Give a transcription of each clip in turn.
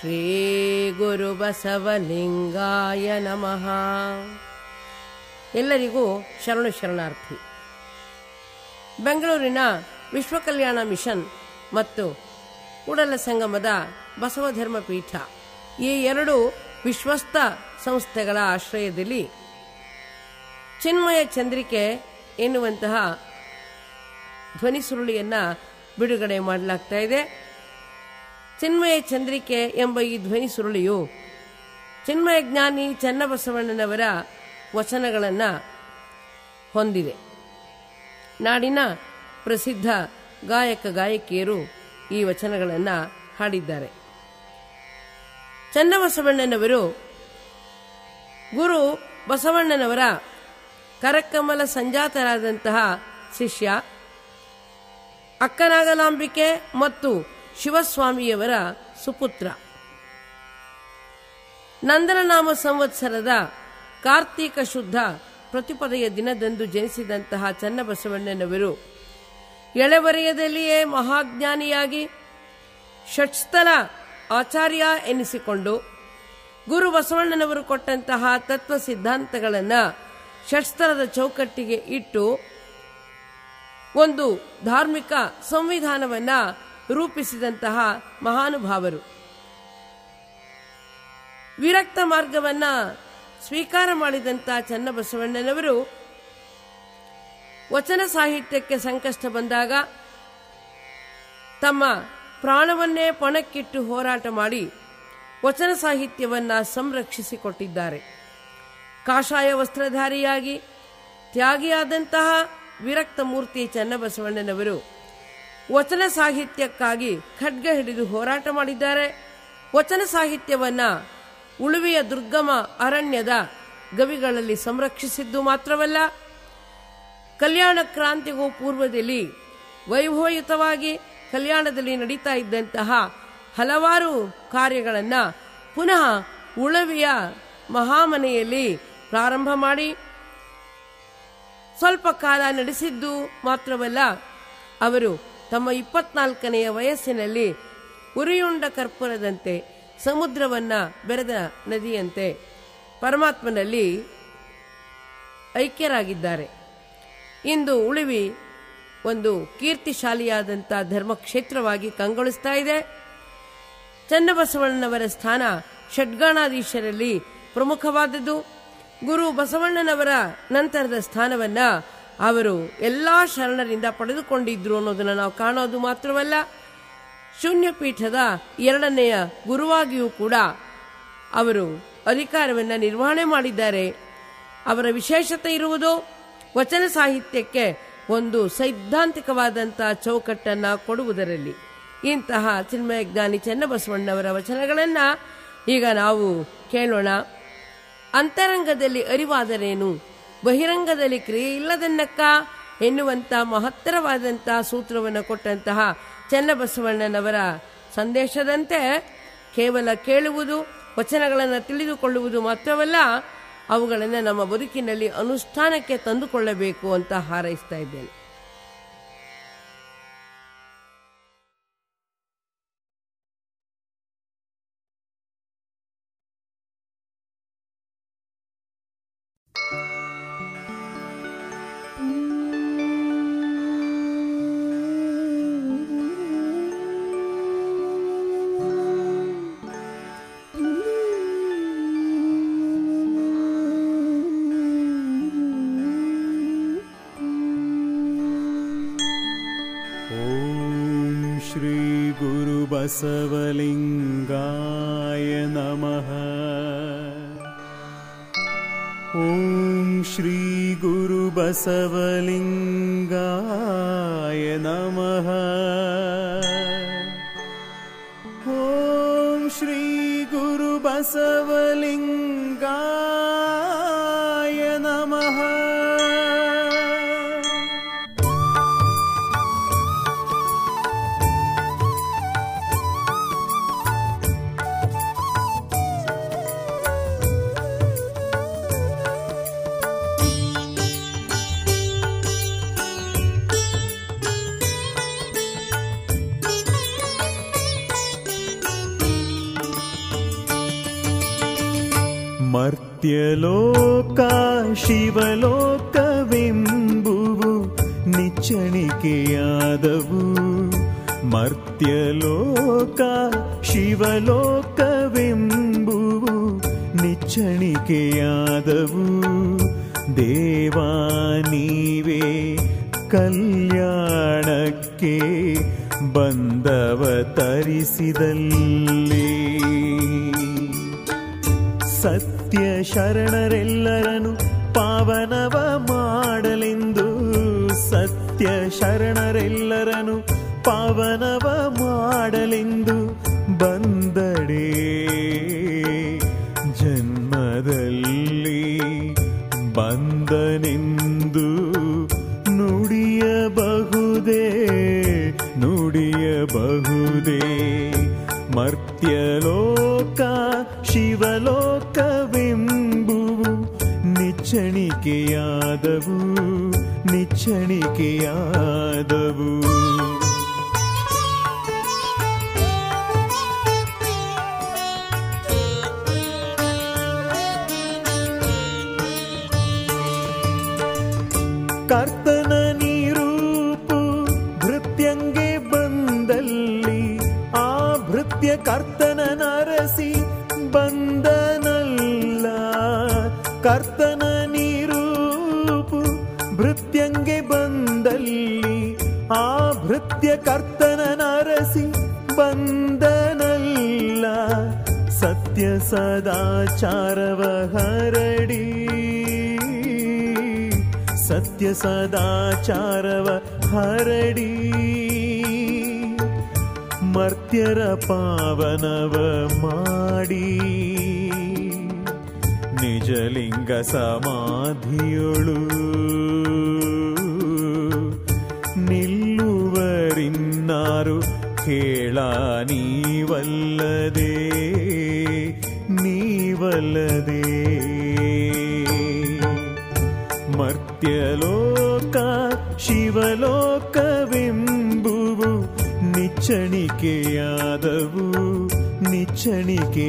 ಶ್ರೀ ಗುರು ಬಸವಲಿಂಗಾಯ ನಮಃ. ಎಲ್ಲರಿಗೂ ಶರಣು ಶರಣಾರ್ಥಿ. ಬೆಂಗಳೂರಿನ ವಿಶ್ವಕಲ್ಯಾಣ ಮಿಷನ್ ಮತ್ತು ಕೂಡಲ ಸಂಗಮದ ಬಸವಧರ್ಮ ಪೀಠ ಈ ಎರಡು ವಿಶ್ವಸ್ತ ಸಂಸ್ಥೆಗಳ ಆಶ್ರಯದಲ್ಲಿ ಚಿನ್ಮಯ ಚಂದ್ರಿಕೆ ಎನ್ನುವಂತಹ ಧ್ವನಿ ಸುರುಳಿಯನ್ನು ಬಿಡುಗಡೆ ಮಾಡಲಾಗ್ತಾ ಇದೆ. ಚಿನ್ಮಯ ಚಂದ್ರಿಕೆ ಎಂಬ ಈ ಧ್ವನಿ ಸುರುಳಿಯು ಚಿನ್ಮಯ ಜ್ಞಾನಿ ಚನ್ನಬಸವಣ್ಣನವರ ವಚನಗಳನ್ನು ಹೊಂದಿದೆ. ನಾಡಿನ ಪ್ರಸಿದ್ಧ ಗಾಯಕ ಗಾಯಕಿಯರು ಈ ವಚನಗಳನ್ನು ಹಾಡಿದ್ದಾರೆ. ಚನ್ನಬಸವಣ್ಣನವರು ಗುರು ಬಸವಣ್ಣನವರ ಕರಕಮಲ ಸಂಜಾತರಾದಂತಹ ಶಿಷ್ಯ, ಅಕ್ಕನಾಗಲಾಂಬಿಕೆ ಮತ್ತು ಶಿವಸ್ವಾಮಿಯವರ ಸುಪುತ್ರ. ನಂದನನಾಮ ಸಂವತ್ಸರದ ಕಾರ್ತೀಕ ಶುದ್ಧ ಪ್ರತಿಪದೆಯ ದಿನದಂದು ಜನಿಸಿದಂತಹ ಚನ್ನಬಸವಣ್ಣನವರು ಎಳೆವರೆಯದಲ್ಲಿಯೇ ಮಹಾಜ್ಞಾನಿಯಾಗಿ ಷಟ್ಸ್ಥಲ ಆಚಾರ್ಯ ಎನಿಸಿಕೊಂಡು ಗುರು ಬಸವಣ್ಣನವರು ಕೊಟ್ಟಂತಹ ತತ್ವ ಸಿದ್ಧಾಂತಗಳನ್ನು ಷಟ್ಸ್ಥಲದ ಚೌಕಟ್ಟಿಗೆ ಇಟ್ಟು ಒಂದು ಧಾರ್ಮಿಕ ಸಂವಿಧಾನವನ್ನ ರೂಪಿಸಿದಂತಹ ಮಹಾನುಭಾವರು. ವಿರಕ್ತ ಮಾರ್ಗವನ್ನ ಸ್ವೀಕಾರ ಮಾಡಿದಂತಹ ಚನ್ನಬಸವಣ್ಣನವರು ವಚನ ಸಾಹಿತ್ಯಕ್ಕೆ ಸಂಕಷ್ಟ ಬಂದಾಗ ತಮ್ಮ ಪ್ರಾಣವನ್ನೇ ಪಣಕ್ಕಿಟ್ಟು ಹೋರಾಟ ಮಾಡಿ ವಚನ ಸಾಹಿತ್ಯವನ್ನ ಸಂರಕ್ಷಿಸಿಕೊಟ್ಟಿದ್ದಾರೆ. ಕಾಷಾಯ ವಸ್ತ್ರಧಾರಿಯಾಗಿ ತ್ಯಾಗಿಯಾದಂತಹ ವಿರಕ್ತ ಮೂರ್ತಿ ಚನ್ನಬಸವಣ್ಣನವರು ವಚನ ಸಾಹಿತ್ಯಕ್ಕಾಗಿ ಖಡ್ಗ ಹಿಡಿದು ಹೋರಾಟ ಮಾಡಿದ್ದಾರೆ. ವಚನ ಸಾಹಿತ್ಯವನ್ನು ಉಳುವೆಯ ದುರ್ಗಮ ಅರಣ್ಯದ ಗವಿಗಳಲ್ಲಿ ಸಂರಕ್ಷಿಸಿದ್ದು ಮಾತ್ರವಲ್ಲ, ಕಲ್ಯಾಣ ಕ್ರಾಂತಿಗೂ ಪೂರ್ವದಲ್ಲಿ ವೈಭವಯುತವಾಗಿ ಕಲ್ಯಾಣದಲ್ಲಿ ನಡೀತಾ ಇದ್ದಂತಹ ಹಲವಾರು ಕಾರ್ಯಗಳನ್ನು ಪುನಃ ಉಳವಿಯ ಮಹಾಮನೆಯಲ್ಲಿ ಪ್ರಾರಂಭ ಮಾಡಿ, ಸ್ವಲ್ಪ ಕಾಲ ನಡೆಸಿದ್ದು ಮಾತ್ರವಲ್ಲ, ಅವರು ತಮ್ಮ ಇಪ್ಪತ್ನಾಲ್ಕನೆಯ ವಯಸ್ಸಿನಲ್ಲಿ ಉರಿಯುಂಡ ಕರ್ಪೂರದಂತೆ ಸಮುದ್ರವನ್ನ ಬೆರೆದ ನದಿಯಂತೆ ಪರಮಾತ್ಮನಲ್ಲಿ ಐಕ್ಯರಾಗಿದ್ದಾರೆ. ಇಂದು ಉಳಿವಿ ಒಂದು ಕೀರ್ತಿಶಾಲಿಯಾದಂಥ ಧರ್ಮಕ್ಷೇತ್ರವಾಗಿ ಕಂಗೊಳಿಸ್ತಾ ಇದೆ. ಚನ್ನಬಸವಣ್ಣನವರ ಸ್ಥಾನ ಷಡ್ಗಾಣಾಧೀಶರಲ್ಲಿ ಪ್ರಮುಖವಾದದ್ದು. ಗುರು ಬಸವಣ್ಣನವರ ನಂತರದ ಸ್ಥಾನವನ್ನ ಅವರು ಎಲ್ಲ ಶರಣರಿಂದ ಪಡೆದುಕೊಂಡಿದ್ರು ಅನ್ನೋದನ್ನು ನಾವು ಕಾಣೋದು ಮಾತ್ರವಲ್ಲ, ಶೂನ್ಯಪೀಠದ ಎರಡನೆಯ ಗುರುವಾಗಿಯೂ ಕೂಡ ಅವರು ಅಧಿಕಾರವನ್ನು ನಿರ್ವಹಣೆ ಮಾಡಿದ್ದಾರೆ. ಅವರ ವಿಶೇಷತೆ ಇರುವುದು ವಚನ ಸಾಹಿತ್ಯಕ್ಕೆ ಒಂದು ಸೈದ್ಧಾಂತಿಕವಾದಂತಹ ಚೌಕಟ್ಟನ್ನು ಕೊಡುವುದರಲ್ಲಿ. ಇಂತಹ ಚಿನ್ಮಯಜ್ಞಾನಿ ಚನ್ನಬಸವಣ್ಣವರ ವಚನಗಳನ್ನು ಈಗ ನಾವು ಕೇಳೋಣ. ಅಂತರಂಗದಲ್ಲಿ ಅರಿವಾದರೇನು? ಬಹಿರಂಗದಲ್ಲಿ ಕ್ರಿಯೆ ಇಲ್ಲದನ್ನಕ್ಕ ಎನ್ನುವಂಥ ಮಹತ್ತರವಾದಂತಹ ಸೂತ್ರವನ್ನು ಕೊಟ್ಟಂತಹ ಚನ್ನಬಸವಣ್ಣನವರ ಸಂದೇಶದಂತೆ ಕೇವಲ ಕೇಳುವುದು, ವಚನಗಳನ್ನು ತಿಳಿದುಕೊಳ್ಳುವುದು ಮಾತ್ರವಲ್ಲ, ಅವುಗಳನ್ನು ನಮ್ಮ ಬದುಕಿನಲ್ಲಿ ಅನುಷ್ಠಾನಕ್ಕೆ ತಂದುಕೊಳ್ಳಬೇಕು ಅಂತ ಹಾರೈಸ್ತಾ ಇದ್ದೇನೆ. ಕಲ್ಯಾಣಕ್ಕೆ ಬಂದವ ತರಿಸಿದಲ್ಲಿ. ಸತ್ಯ ಶರಣರೆಲ್ಲರನು ಪಾವನವ ಮಾಡಲೆಂದು ಸತ್ಯ ಶರಣರೆಲ್ಲರನು ಪಾವನವ ಮಾಡಲೆಂದು ಬಂದಡೆ ನಿಚ್ಚಣಿಕೆಯಾದವು ನಿಚ್ಚಣಿಕೆಯಾದವು. ಭೃತ್ಯ ಕರ್ತನ ನರಸಿ ಬಂದನಲ್ಲ, ಸತ್ಯ ಸದಾಚಾರವ ಹರಡಿ ಸತ್ಯ ಸದಾಚಾರವ ಹರಡಿ ಮರ್ತ್ಯರ ಪಾವನವ ಮಾಡಿ. ನಿಜಲಿಂಗ ಸಮಾಧಿಯೊಳು ನೀವಲ್ಲದೆ ನೀವಲ್ಲದೆ. ಮರ್ತ್ಯಲೋಕ ಶಿವಲೋಕವೆಂಬುವು ನಿಚ್ಚಣಿಕೆಯಾದವು ನಿಚ್ಚಣಿಕೆಯಾದವು.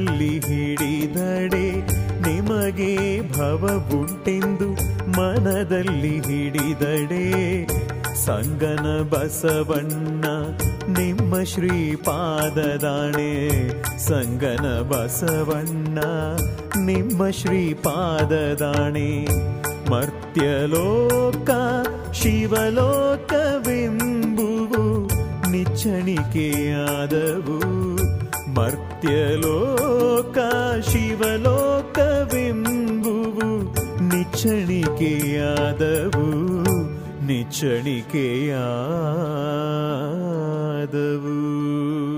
ಮನದಲ್ಲಿ ಹಿಡಿದಡೆ ನಿಮಗೆ ಭವವುಂಟೆಂದು ಮನದಲ್ಲಿ ಹಿಡಿದಡೆ ಸಂಗನ ಬಸವಣ್ಣ ನಿಮ್ಮ ಶ್ರೀಪಾದದಾಣೆ. ಸಂಗನ ಬಸವಣ್ಣ ನಿಮ್ಮ ಶ್ರೀಪಾದದಾಣೆ. ಮರ್ತ್ಯಲೋಕ, ಶಿವಲೋಕವೆಂಬುವು ನಿಚ್ಚಣಿಕೆಯಾದವು. ಮರ್ತ್ಯಲೋಕ ಶಿವಲೋಕವೆಂಬುವು ನಿಚ್ಚಣಿಕೆಯಾದವು ನಿಚ್ಚಣಿಕೆಯಾದವು ಮರ್ತ್ಯಲೋಕದ ಭಕ್ತರ ಮನ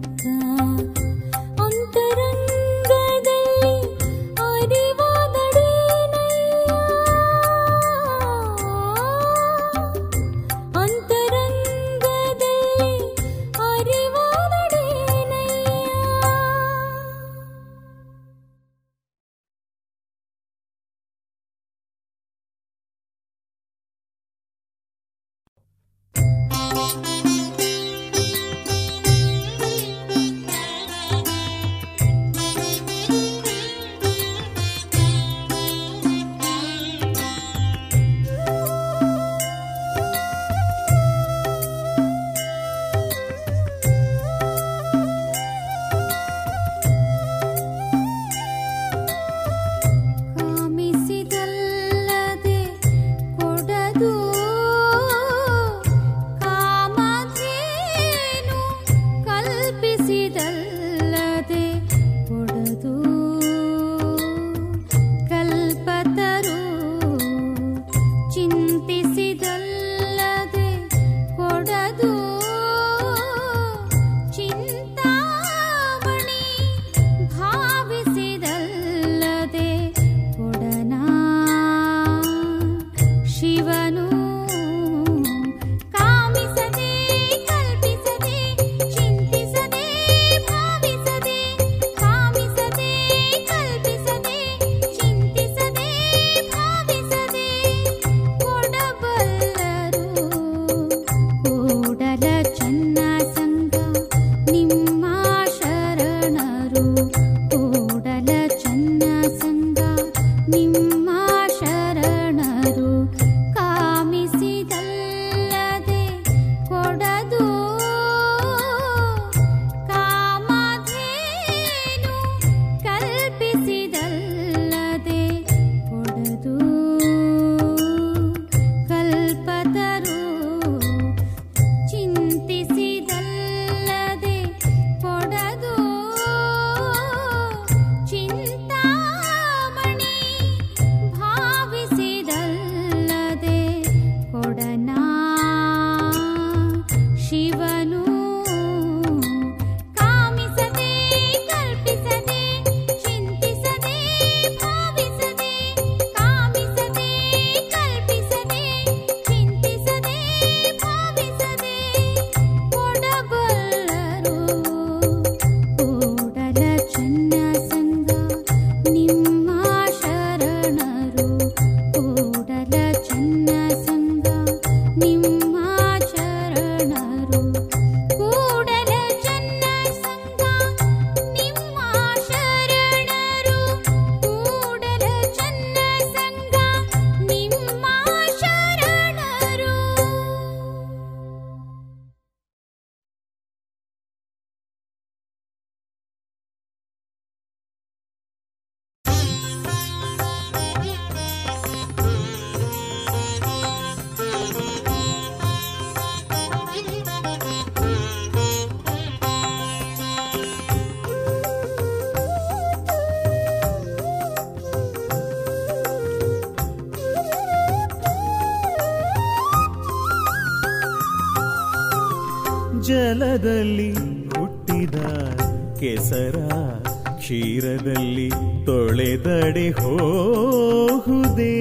mata ನಿಮ್ಮ ಜಲದಲ್ಲಿ ಹುಟ್ಟಿದ ಕೆಸರ ಕ್ಷೀರದಲ್ಲಿ ತೊಳೆದಡೆ ಹೋಹುದೇ.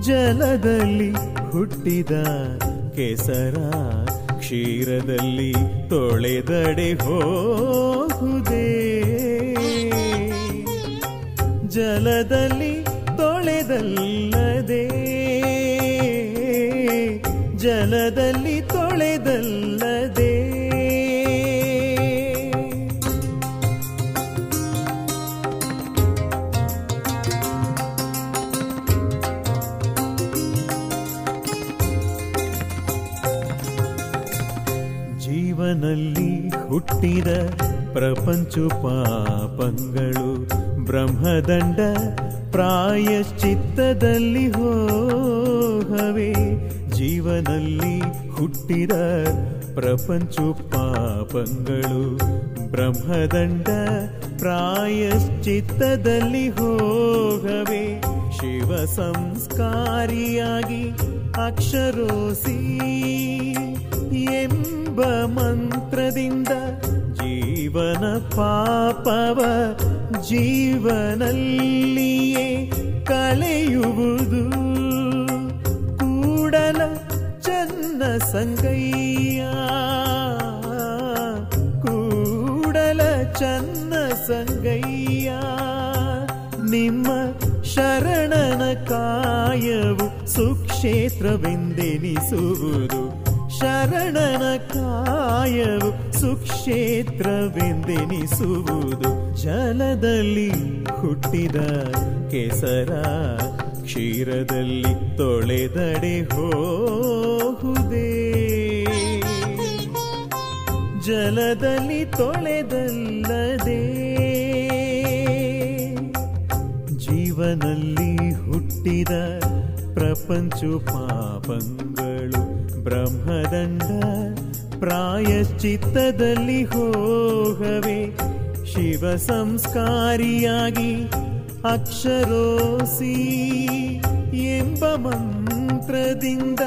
ಜಲದಲ್ಲಿ ಹುಟ್ಟಿದ ಕೆಸರ ಕ್ಷೀರದಲ್ಲಿ ತೊಳೆದಡೆ ಹೋಹುದೇ. ಜಲದಲ್ಲಿ ತೊಳೆದಲ್ಲದೆ ಜಲದಲ್ಲಿ ತೊಳೆದಲ್ಲದೆ. ಜೀವನಲ್ಲಿ ಹುಟ್ಟಿದ ಪ್ರಪಂಚ ಪಾಪಗಳು ಬ್ರಹ್ಮದಂಡ ಪ್ರಾಯಶ್ಚಿತ್ತದಲ್ಲಿ ಹೋಗವೆ. ಜೀವನಲ್ಲಿ ಹುಟ್ಟಿದ ಪ್ರಪಂಚು ಪಾಪಗಳು ಬ್ರಹ್ಮದಂಡ ಪ್ರಾಯಶ್ಚಿತ್ತದಲ್ಲಿ ಹೋಗವೆ. ಶಿವ ಸಂಸ್ಕಾರಿಯಾಗಿ ಅಕ್ಷರೋಸಿ ಎಂಬ ಮಂತ್ರದಿಂದ ಜೀವನ ಪಾಪವ ಜೀವನಲ್ಲಿಯೇ ಕಳೆಯುವುದು ಸಂಗಯ್ಯ ಕೂಡಲ ಚನ್ನ ಸಂಗಯ್ಯ ನಿಮ್ಮ ಶರಣನ ಕಾಯವು ಸುಕ್ಷೇತ್ರವೆಂದೆನಿಸುವುದು. ಶರಣನ ಕಾಯವು ಸುಕ್ಷೇತ್ರವೆಂದೆನಿಸುವುದು. ಜಲದಲ್ಲಿ ಹುಟ್ಟಿದ ಕೆಸರ ಕ್ಷೀರದಲ್ಲಿ ತೊಳೆದಡೆ ಹೋಹುದೇ ಜಲದಲ್ಲಿ ತೊಳೆದಲ್ಲದೆ. ಜೀವನಲ್ಲಿ ಹುಟ್ಟಿದ ಪ್ರಪಂಚು ಪಾಪಗಳು ಬ್ರಹ್ಮದಂಡ ಪ್ರಾಯಶ್ಚಿತ್ತದಲ್ಲಿ ಹೋಗವೆ. ಶಿವ ಸಂಸ್ಕಾರಿಯಾಗಿ ಅಕ್ಷರೋಸಿ ಎಂಬ ಮಂತ್ರದಿಂದ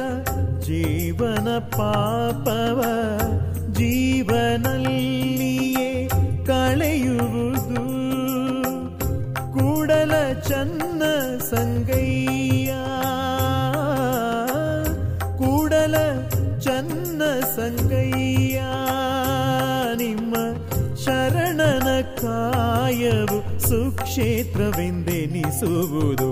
ಜೀವನ ಪಾಪವ ಜೀವನಲ್ಲಿಯೇ ಕಳೆಯುವುದು. ಕೂಡಲ ಚನ್ನ ಸಂಗಯ್ಯ ಸುಕ್ಷೇತ್ರವೆಂದೆನಿಸುವುದು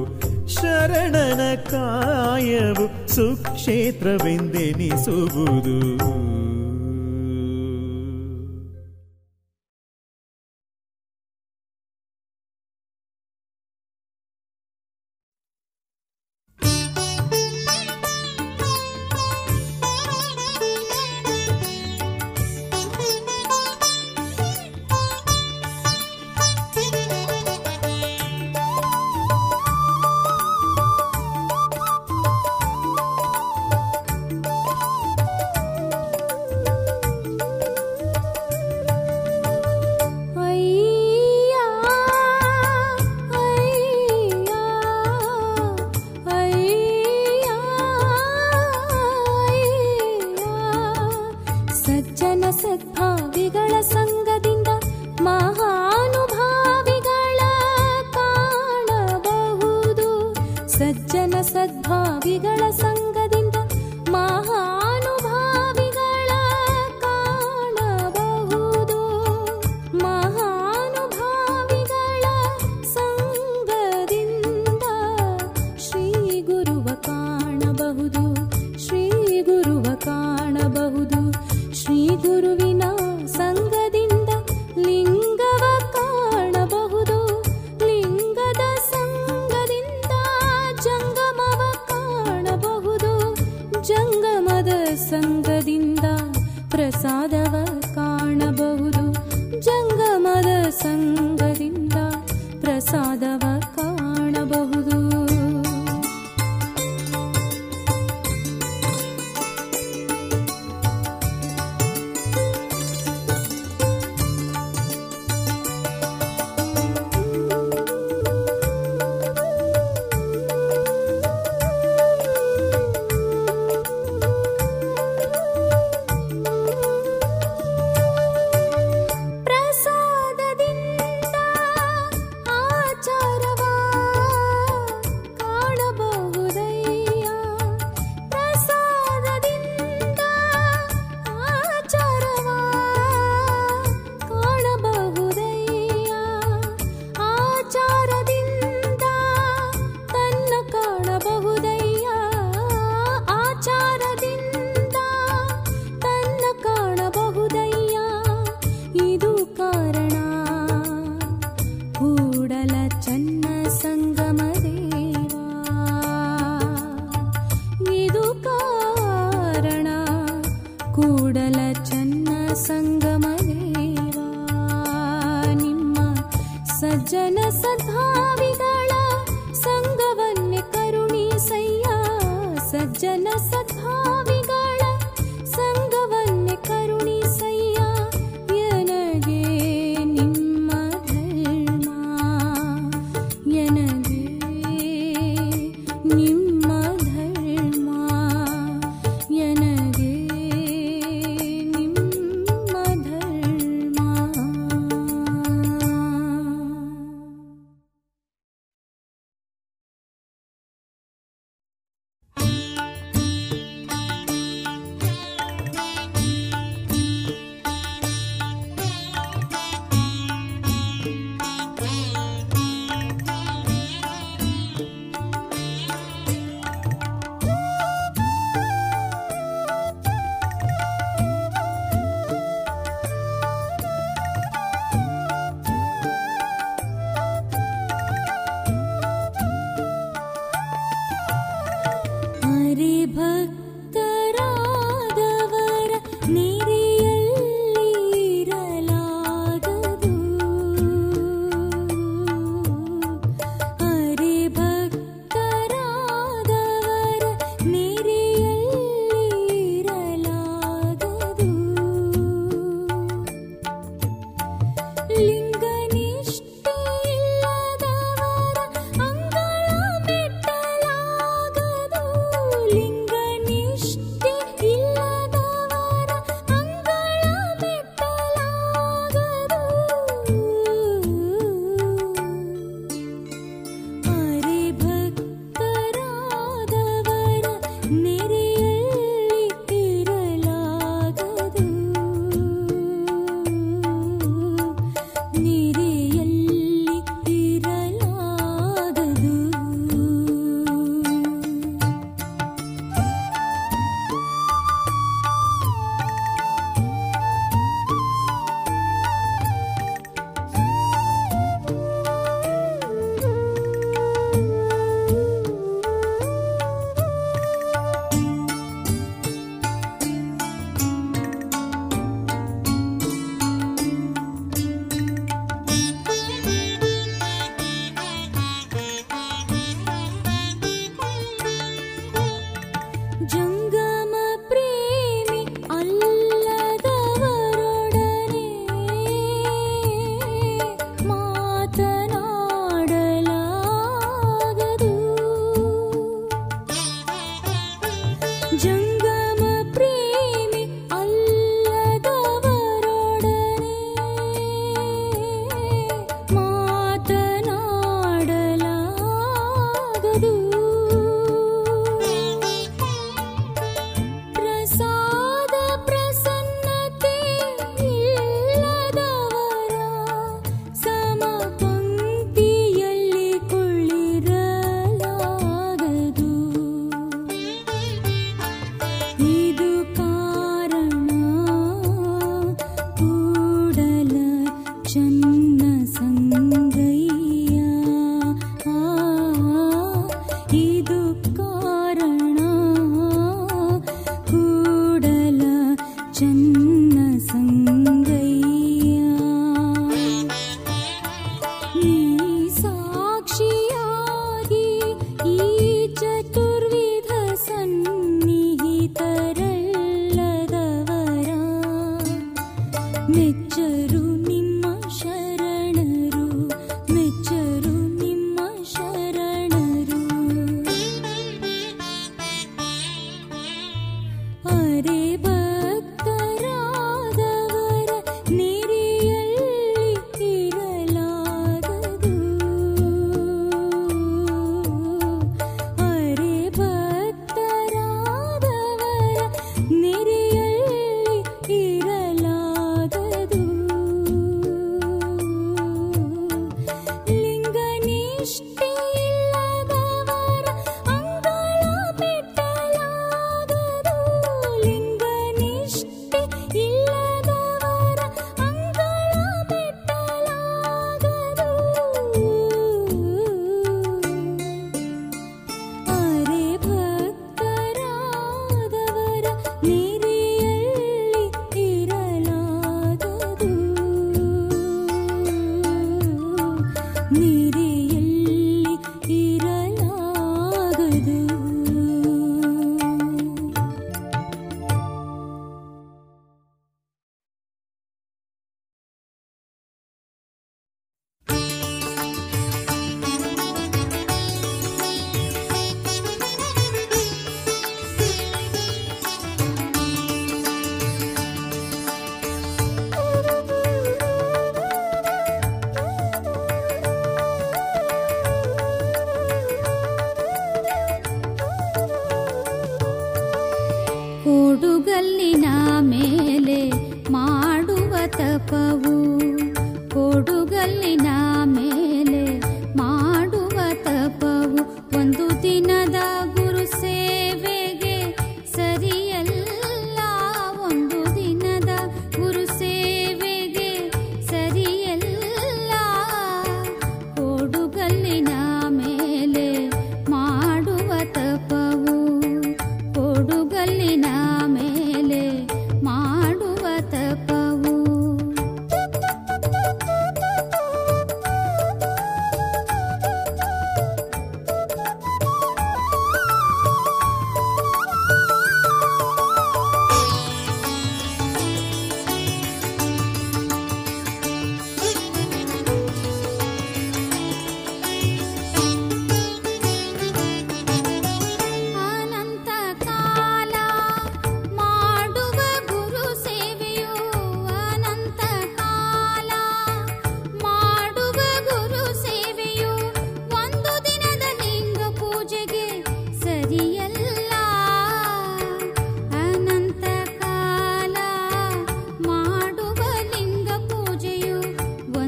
ಶರಣನ ಕಾಯವು ಸುಕ್ಷೇತ್ರವೆಂದೆನಿಸುವುದು.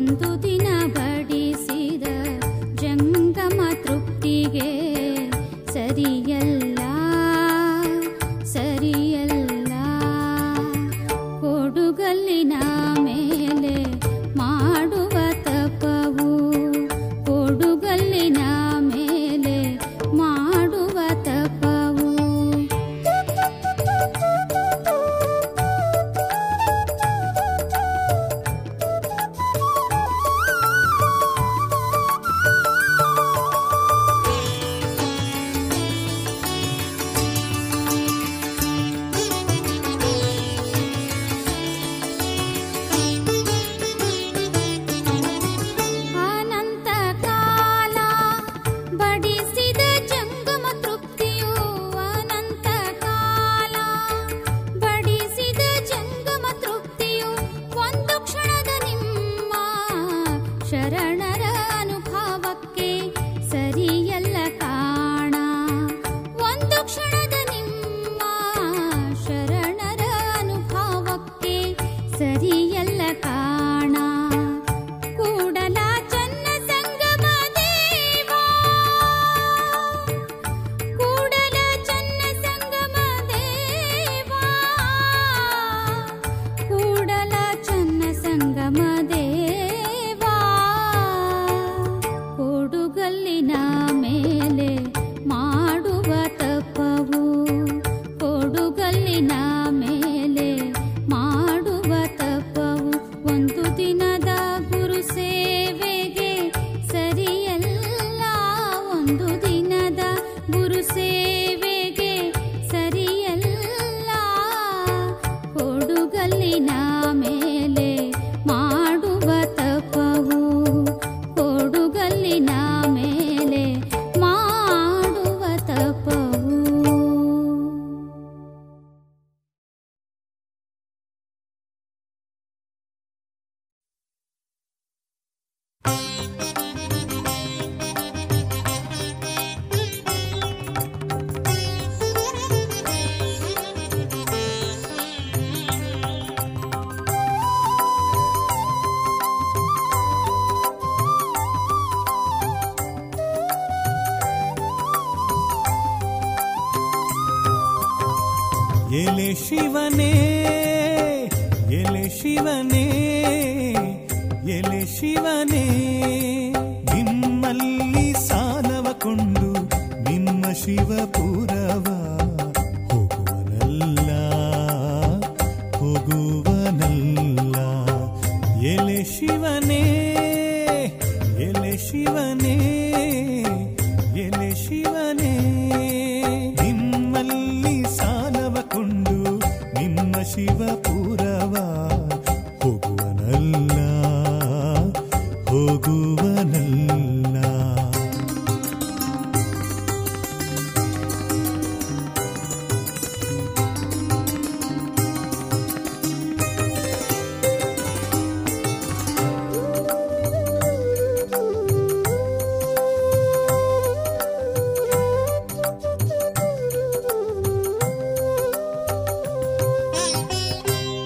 ಬಂದುದು నందు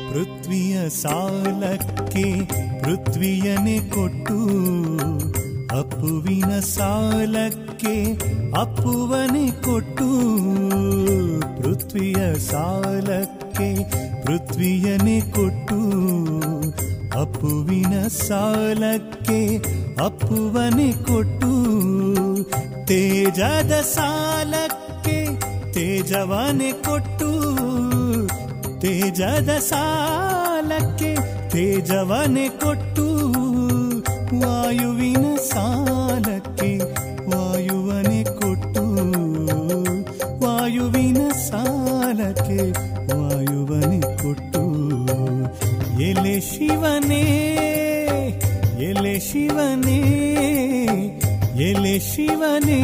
ಪೃಥ್ವಿಯ ಸಾಲಕ್ಕೆ ಪೃಥ್ವಿಯನೆ ಕೊಟ್ಟು, ಅಪ್ಪುವಿನ ಸಾಲಕ್ಕೆ ಅಪ್ಪುವನೆ ಕೊಟ್ಟು, ಪೃಥ್ವಿಯ ಸಾಲಕ್ಕೆ ಪೃಥ್ವಿಯನೆ ಕೊಟ್ಟು, ಅಪ್ಪುವಿನ ಸಾಲಕ್ಕೆ ಅಪ್ಪುವನೆ ಕೊಟ್ಟು, ತೇಜದ ಸಾಲಕ್ಕೆ ತೇಜವನೆ ಕೊಟ್ಟು ತೇಜದ ಸಾಲಕ್ಕೆ ತೇಜವನೆ ಕೊಟ್ಟು ವಾಯುವಿನ ಸಾಲಕ್ಕೆ ವಾಯುವನೆ ಕೊಟ್ಟು ವಾಯುವಿನ ಸಾಲಕ್ಕೆ ವಾಯುವನೆ ಕೊಟ್ಟು ಎಲೆ ಶಿವನೇ ಎಲೆ ಶಿವನೇ ಎಲೆ ಶಿವನೇ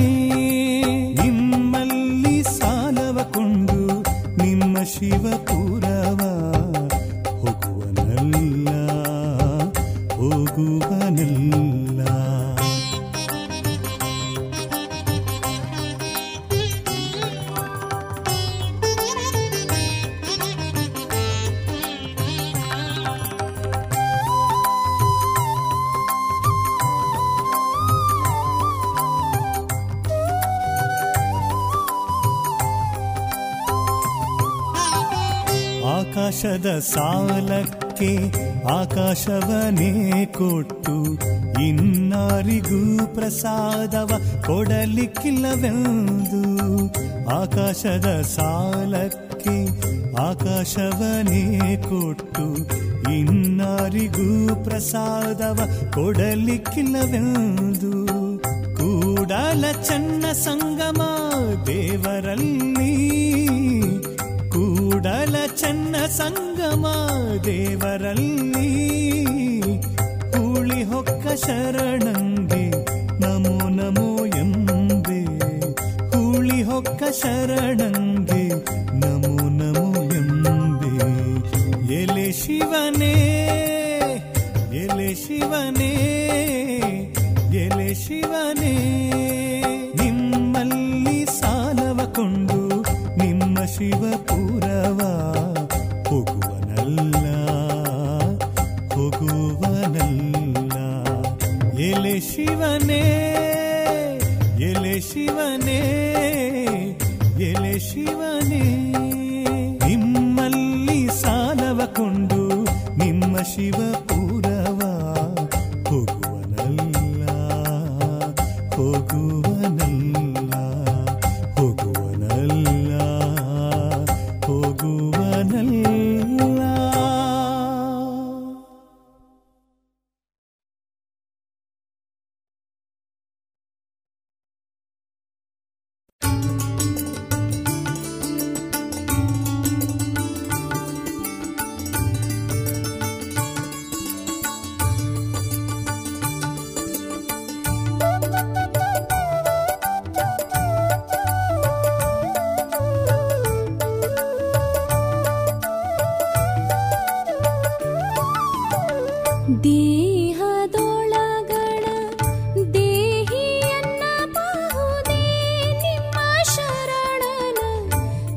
ಆಕಾಶವನೇ ಕೊಟ್ಟು ಇನ್ನಾರಿಗೂ ಪ್ರಸಾದವ ಕೊಡಲಿಕ್ಕಿಲ್ಲವೆಂದು ಆಕಾಶದ ಸಾಲಕ್ಕೆ ಆಕಾಶವನೇ ಕೊಟ್ಟು ಇನ್ನಾರಿಗೂ ಪ್ರಸಾದವ ಕೊಡಲಿಕ್ಕಿಲ್ಲವೆಂದು ಕೂಡಲ ಚನ್ನ ಸಂಗಮ ದೇವರಲ್ಲಿ ಸಂಗಮ ದೇವರಲ್ಲಿ ಕೂಳಿ ಹೊಕ್ಕ ಶರಣಂಗೆ ನಮೋ ನಮೋ ಎಂಬೆ ಕೂಳಿ ಹೊಕ್ಕ ಶರಣಂಗೆ ನಮೋ ನಮೋ ಎಂಬೆ ಎಲೆ ಶಿವನೇ ಎಲೆ ಶಿವನೇ ಎಲೆ ಶಿವನೇ ನಿಮ್ಮಲ್ಲಿ ಸಾಲವ ಕೊಂಡು ನಿಮ್ಮ ಶಿವಪುರವ ಎಲೆ ಶಿವನೇ ಎಲೆ ಶಿವನೇ ಎಲೆ ಶಿವನೇ ನಿಮ್ಮಲ್ಲಿ ಸಾಲವ ಕೊಂಡು ನಿಮ್ಮ ಶಿವಪುರವ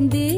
दे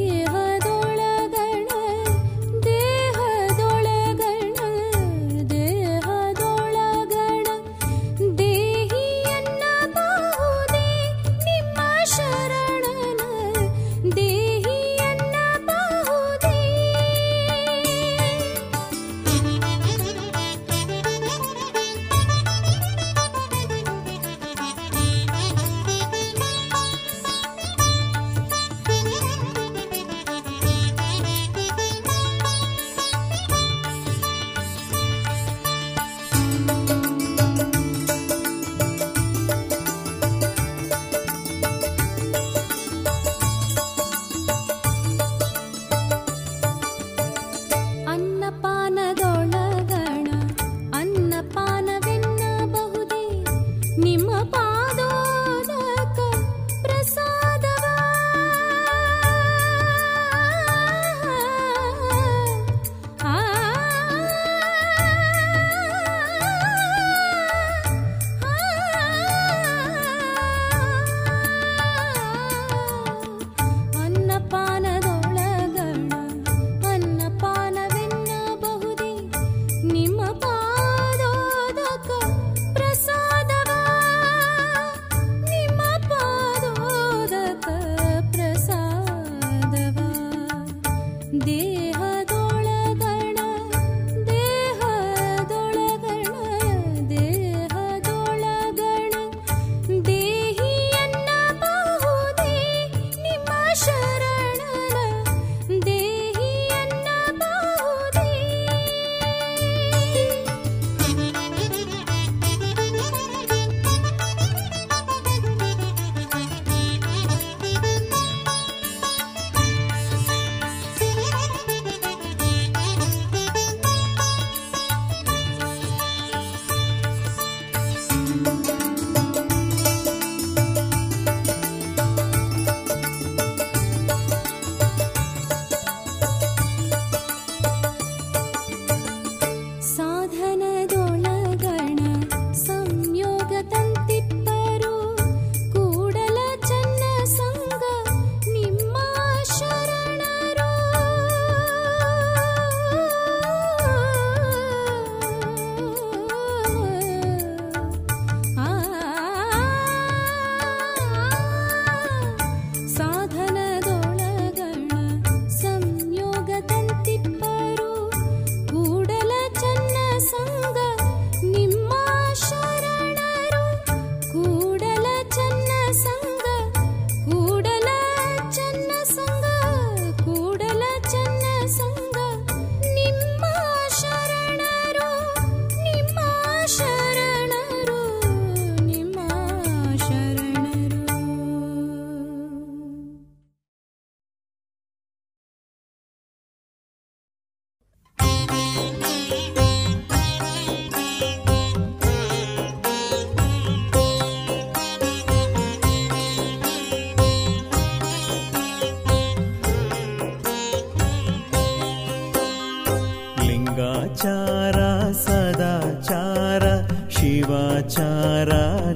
शिवाचार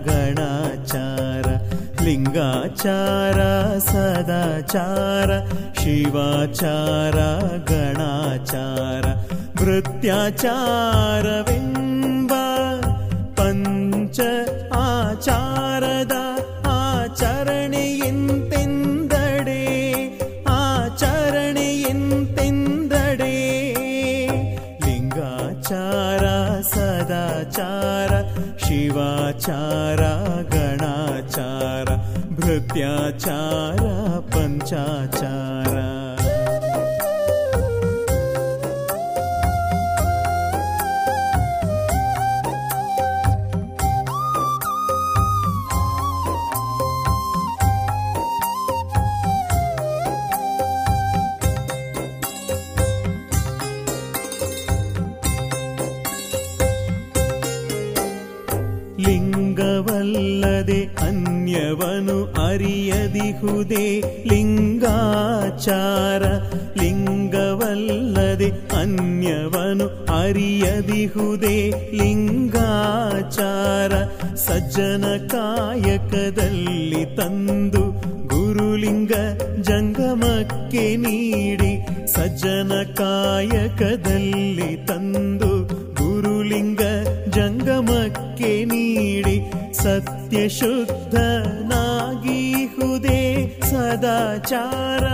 गणाचार लिङ्गाचार सदाचार शिवाचार गणाचार वृत्याचारिम्ब पञ्च आचारदा चारा गणाचार भृत्या चारा ಅರಿಯದಿಹುದೇ ಲಿಂಗಾಚಾರ ಲಿಂಗವಲ್ಲದೆ ಅನ್ಯವನು ಅರಿಯದಿಹುದೇ ಲಿಂಗಾಚಾರ ಸಜ್ಜನ ಕಾಯಕದಲ್ಲಿ ತಂದು ಗುರುಲಿಂಗ ಜಂಗಮಕ್ಕೆ ನೀಡಿ ಸಜ್ಜನ ಕಾಯಕದಲ್ಲಿ ತಂದು ವಿಚಾರ.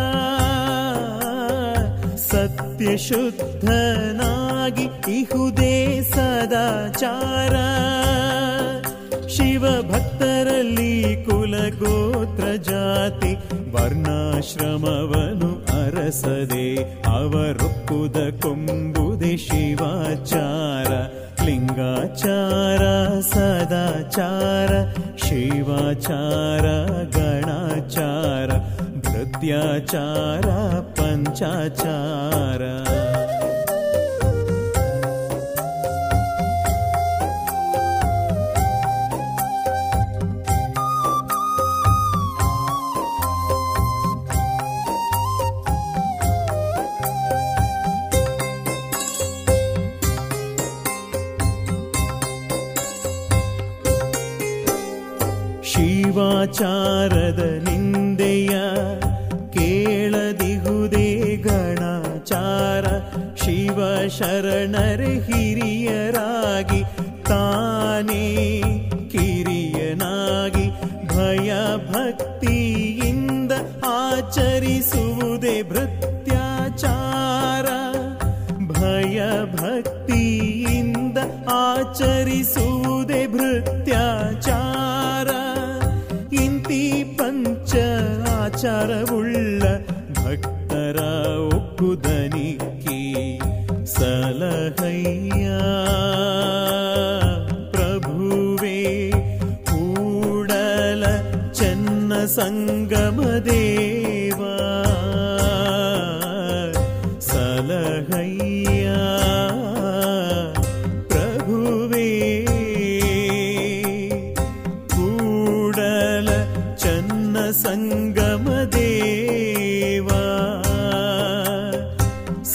ಸತ್ಯ ಶುದ್ಧನಾಗಿ ಇಹುದೇ ಸದಾಚಾರ. ಕುಲ ಗೋತ್ರ ಜಾತಿ ವರ್ಣಾಶ್ರಮವನು ಅರಸದೆ, ಅವರೊಪ್ಪುದ ಕೊಂಬುದೆ ಶಿವಾಚಾರ. ಲಿಂಗಾಚಾರ ಸದಾಚಾರ, ಶಿವಾಚಾರ ಗಣಾಚಾರ. त्याचारा पञ्चाचारा शिवाचारदनि ಶರಣರ रा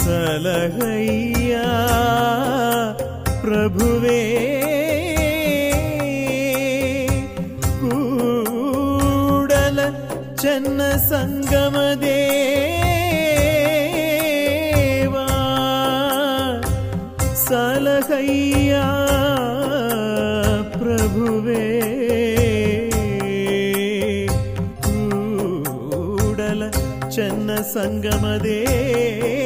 సలహయ్యా ప్రభువే. కూడల చెన్న సంగమదేవా సలహయ్యా ప్రభువే. కూడల చెన్న సంగమదేవా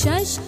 bruxas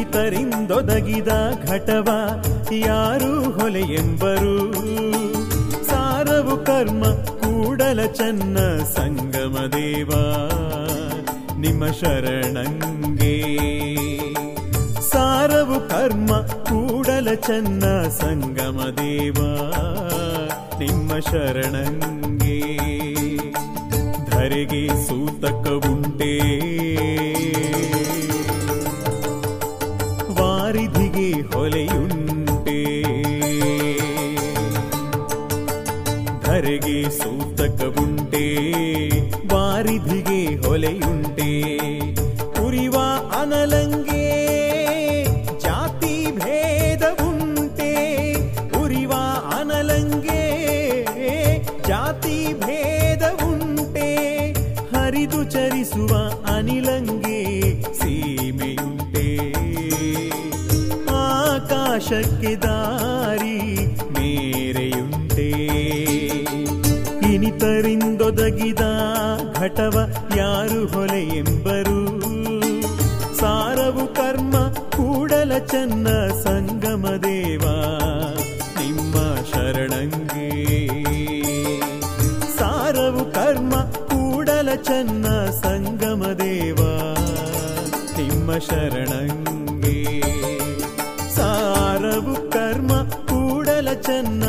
ಪೀಡಿತರಿಂದೊದಗಿದ ಘಟವ ಯಾರು ಹೊಲೆ ಎಂಬರು ಸಾರವು ಕರ್ಮ ಕೂಡಲ ಚನ್ನ ಸಂಗಮ ದೇವಾ, ನಿಮ್ಮ ಶರಣಂಗೆ. ಸಾರವು ಕರ್ಮ ಕೂಡಲ ಚನ್ನ ಸಂಗಮ ದೇವ, ನಿಮ್ಮ ಶರಣಂಗೆ. ಧರೆಗೆ ಉಂಟೇ. ಕಟವ ಯಾರು ಹೊಲೆ ಎಂಬರು. ಸಾರವು ಕರ್ಮ, ಕೂಡಲ ಚನ್ನ ಸಂಗಮ ದೇವ. ನಿಮ್ಮ ಶರಣಂಗೆ. ಸಾರವು ಕರ್ಮ, ಕೂಡಲ ಚನ್ನ ಸಂಗಮ ದೇವ. ನಿಮ್ಮ ಶರಣಂಗೆ. ಸಾರವು ಕರ್ಮ, ಕೂಡಲ ಚನ್ನ